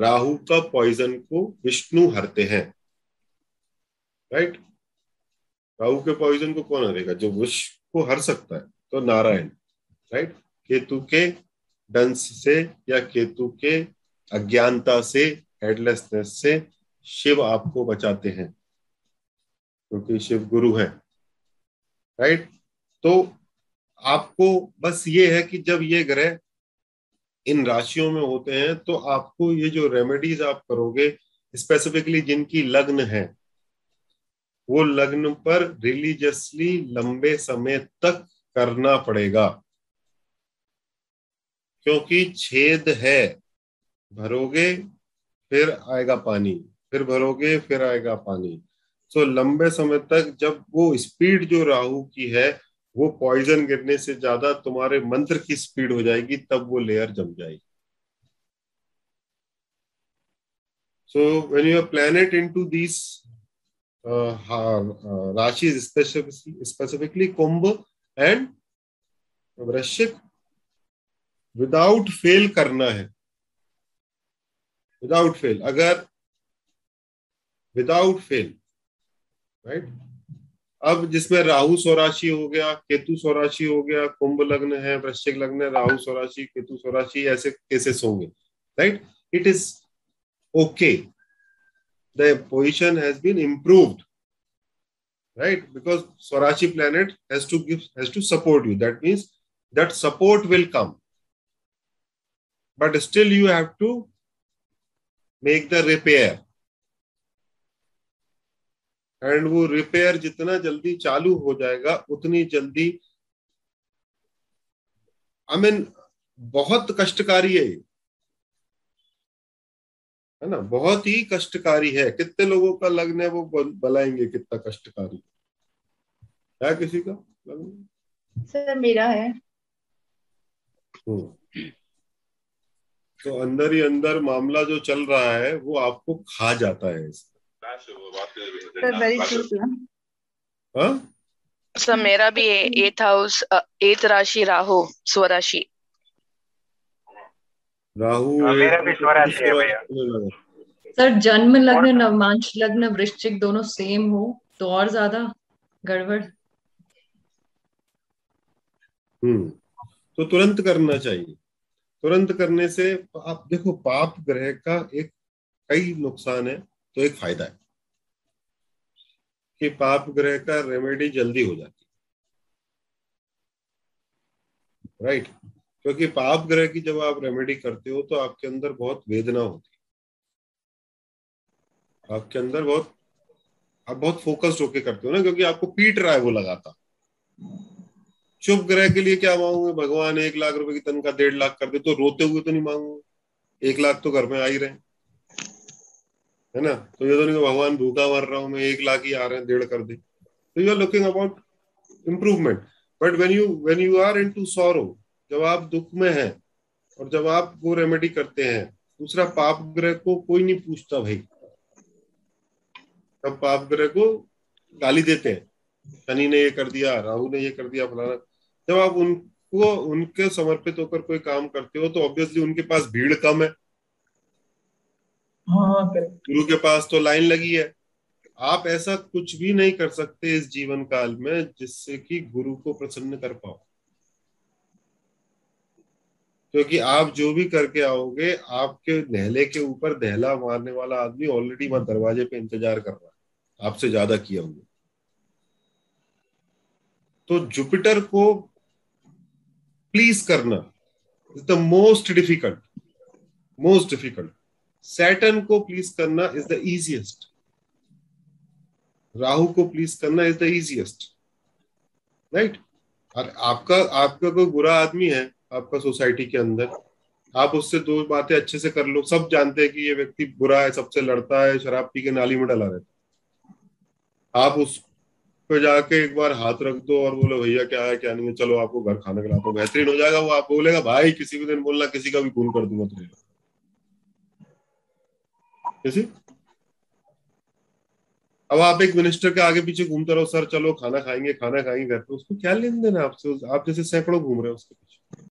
राहु का पॉइजन को विष्णु हरते हैं। राइट राहु के पॉइजन को कौन हरेगा? जो विष को हर सकता है तो नारायण। राइट केतु के डंस से या केतु के अज्ञानता से हेडलेसनेस से शिव आपको बचाते हैं, क्योंकि शिव गुरु है। राइट तो आपको बस ये है कि जब ये ग्रह इन राशियों में होते हैं तो आपको ये जो रेमेडीज आप करोगे स्पेसिफिकली जिनकी लग्न है, वो लग्न पर रिलीजियसली लंबे समय तक करना पड़ेगा। क्योंकि छेद है, भरोगे, फिर आएगा पानी, फिर भरोगे, फिर आएगा पानी। सो लंबे समय तक जब वो स्पीड जो राहु की है वो पॉइजन गिरने से ज़्यादा तुम्हारे मंत्र की स्पीड हो जाएगी तब वो लेयर जम जाएगी। So when you planet into these uh, uh, rashis specifically, specifically kumbh and वृश्चिक विदाउट फेल करना है। विदाउट फेल अगर विदाउट फेल राइट अब जिसमें राहु स्वराशी हो गया, केतु स्वराशी हो गया, कुंभ लग्न है, वृश्चिक लग्न है, राहु स्वराशि, केतु स्वराशी, ऐसे केसेस होंगे right it is okay the position has been improve right because स्वराशी planet has to has to support you that means that support will come but still you have to make the repair and वो repair जितना जल्दी चालू हो जाएगा उतनी जल्दी आई I mean mean, बहुत कष्टकारी है है ना? बहुत ही कष्टकारी है। कितने लोगों का लग्न है वो बलाएँगे कितना कष्टकारी? है किसी का लग्न? सर मेरा है। हम्म। तो अंदर ही अंदर मामला जो चल रहा है वो आपको खा जाता है इसमें हाँ? सर मेरा भी एथ हाउस एथ राशि राहु स्वराशि। राहु हाँ, मेरा भी स्वराशि है भैया। सर जन्म लग्न नवमांश लग्न वृश्चिक दोनों सेम हो तो और ज़्यादा गड़बड़। हम्म तो तुरंत करना चाहिए। तुरंत करने से आप देखो पाप ग्रह का एक कई नुकसान है तो एक फ़ायदा है। कि पाप ग्रह का रेमेडी जल्दी हो जाती है। राइट क्योंकि पाप ग्रह की जब आप रेमेडी करते हो तो आपके अंदर बहुत वेदना होती है। आपके अंदर बहुत, आप बहुत फोकस्ड होके करते हो ना, क्योंकि आपको पीट रहा है वो लगाता शुभ ग्रह के लिए क्या मांगूँगे? भगवान एक लाख रुपए की तनख्वाह, डेढ़ लाख कर दे तो रोते हुए तो नहीं मांगूँगे। एक लाख तो घर में आ ही रहे है। ना? तो ये तो नहीं भगवान भूखा मर रहा हूँ, मैं एक लाख ही आ रहे हैं, डेढ़ कर दे। तो you are looking about improvement but when you when you are into sorrow जब आप दुख में हैं, और जब आप वो रेमेडी करते हैं, दूसरा पाप ग्रह को कोई नहीं पूछता भाई। तब पाप ग्रह को गाली देते हैं। शनि ने ये कर दिया, राहु ने ये कर दिया, फलाना। जब आप उनको, उनके समर्पित होकर कोई काम करते हो तो ऑब्वियसली उनके पास भीड़ कम है। हाँ गुरु के पास तो लाइन लगी है। आप ऐसा कुछ भी नहीं कर सकते इस जीवन काल में जिससे कि गुरु को प्रसन्न कर पाओ। क्योंकि आप जो भी करके आओगे, आपके नहले के ऊपर दहला मारने वाला आदमी ऑलरेडी वहाँ दरवाजे पे इंतज़ार कर रहा है। आपसे ज़्यादा किया हुआ तो जुपिटर को प्लीज़ करना is the most difficult most difficult Saturn को प्लीज़ करना इज़ द इजिएस्ट राहु को प्लीज़ करना इज़ द इजिएस्ट राइट और आपका आपका कोई बुरा आदमी है आपका सोसाइटी के अंदर, आप उससे दो बातें अच्छे से कर लो। सब जानते हैं कि ये व्यक्ति बुरा है, सबसे लड़ता है, शराब पी के नाली में डला रहता आप उस पे जाके एक बार हाथ रख दो और बोलो, भैया, क्या है, क्या नहीं है? चलो, आपको घर खाना खिलाता हूँ। बेहतरीन हो जाएगा वो, आप बोलेगा, भाई, किसी भी दिन बोलना, किसी का भी खून कर दूँगा तुम्हें किसी अब आप एक मिनिस्टर के आगे पीछे घूमते रहो, सर चलो खाना खाएँगे खाना खाएँगे घर पे, उसको क्या लेन देना आपसे, आप जैसे सैकड़ों घूम रहे हो उसके पीछे।